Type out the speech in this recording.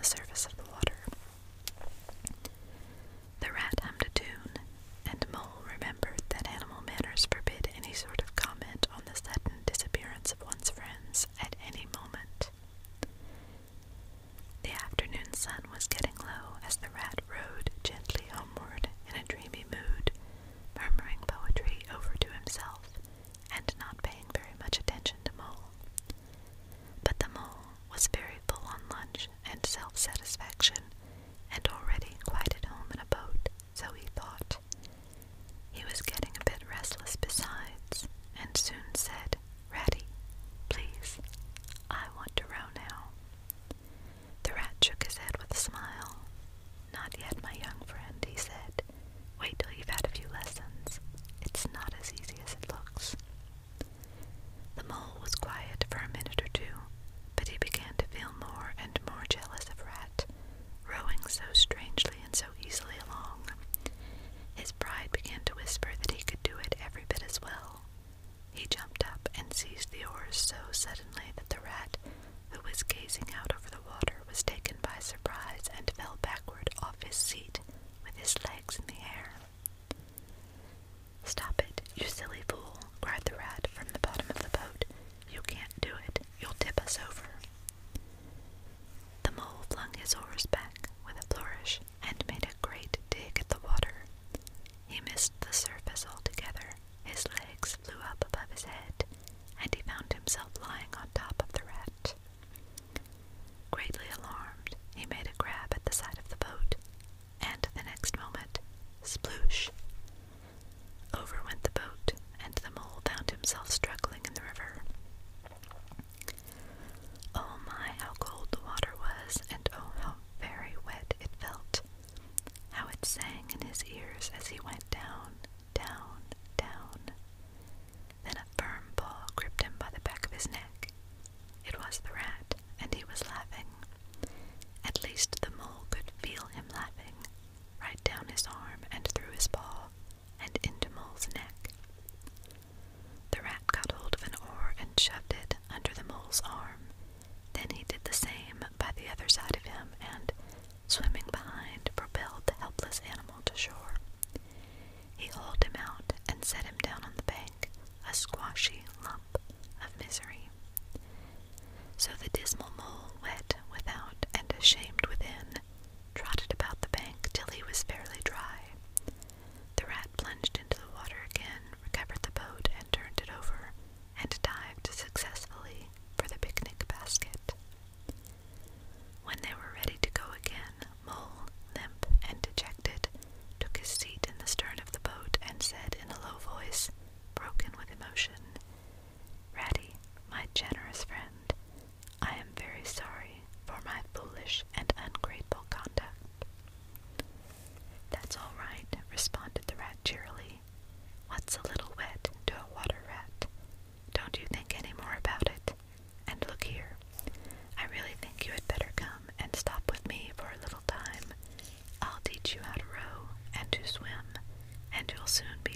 the surface of the water. soon be